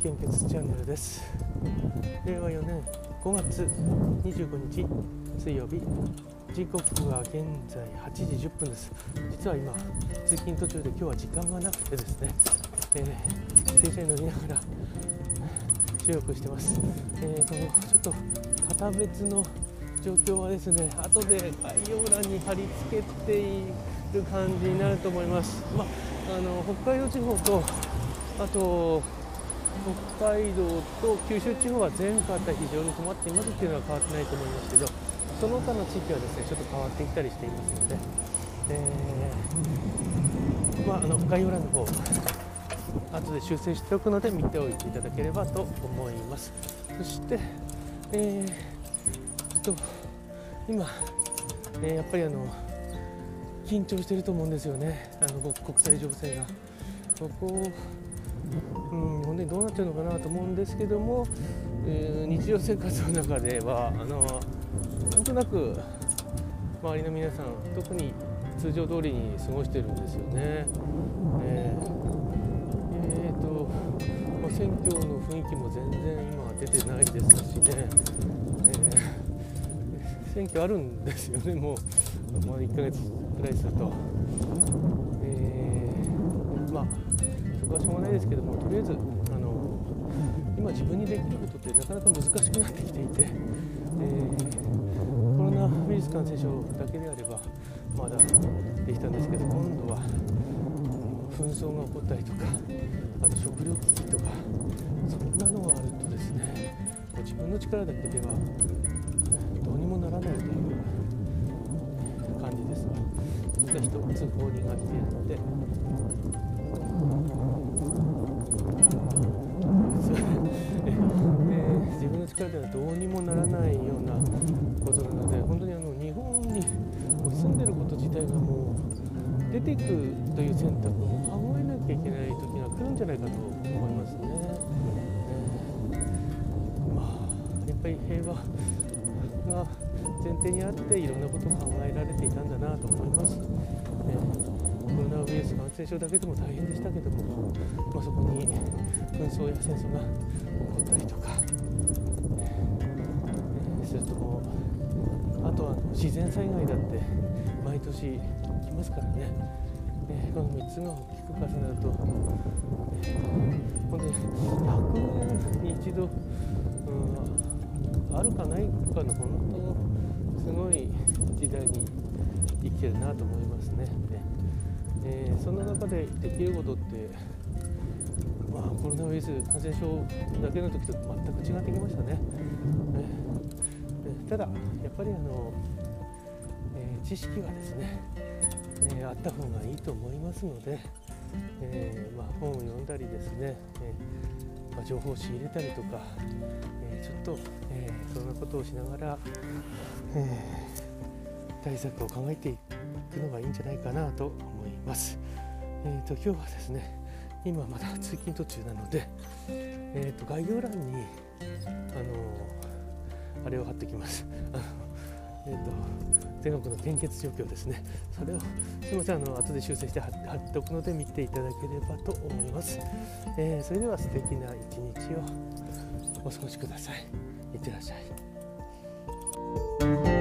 献血チャンネルです。令和4年5月25日水曜日。時刻は現在8時10分です。実は今通勤途中で今日は時間がなくてですね、えー、自転車に乗りながら収録してます。えーと、ちょっと片別の状況はですね後で概要欄に貼り付けている感じになると思います。まああの北海道地方とあと北海道と九州地方は前回非常に困っていますっていうのは変わってないと思いますけどその他の地域はですねちょっと変わってきたりしていますので、えー、まあ、あの概要欄の方後で修正しておくので見ておいていただければと思います。そしてえー、と今、えー、やっぱりあの緊張してると思うんですよね。あの国際情勢が。ここうん、本当にどうなってるのかなと思うんですけども、えー、日常生活の中ではあのなんとなく周りの皆さん特に通常通りに過ごしてるんですよね。えー、えー、と、まあ、選挙の雰囲気も全然今出てないですしね、えー、選挙あるんですよね、もう、まあ、1ヶ月くらいすると。ですけどもとりあえずあの今自分にできることってなかなか難しくなってきていて、えー、コロナウイルス感染症だけであればまだできたんですけど今度は紛争が起こったりとかあと食料危機とかそんなのがあるとですね自分の力だけではどうにもならないという感じです。がそして一つ法理が来ているので 自分の力ではどうにもならないようなことなので本当にあの日本に住んでること自体がもう出ていくという選択を考えなきゃいけない時が来るんじゃないかと思いますね。えー、まあ、やっぱり平和が前提にあっていろんなことを考えられていたんだなと思います。えーコロナウイルス感染症だけでも大変でしたけども、まあ、そこに紛争や戦争が起こったりとか、えー、するともうあとは自然災害だって毎年来ますからね、えー、この3つが大きく重なると、えー、本当に100年に一度、あるかないかの本当すごい時代に生きてるなと思いますね。えー、そんな中でできることって、まあ、コロナウイルス感染症だけの時と全く違ってきましたね。えー、ただ、やっぱりあの、えー、知識はですね、えあった方がいいと思いますので、えまあ、本を読んだりですね、えまあ、情報を仕入れたりとか、えちょっと、えそんなことをしながら、え対策を考えていくのがいいんじゃないかなと思います。えーと、今日はですね今まだ通勤途中なので、えーと、概要欄にあのあれを貼ってきます。えーと、全国の献血状況ですね、それをすみませんあの後で修正して貼っておくので見ていただければと思います。えー、それでは素敵な一日をお過ごしください。いってらっしゃい。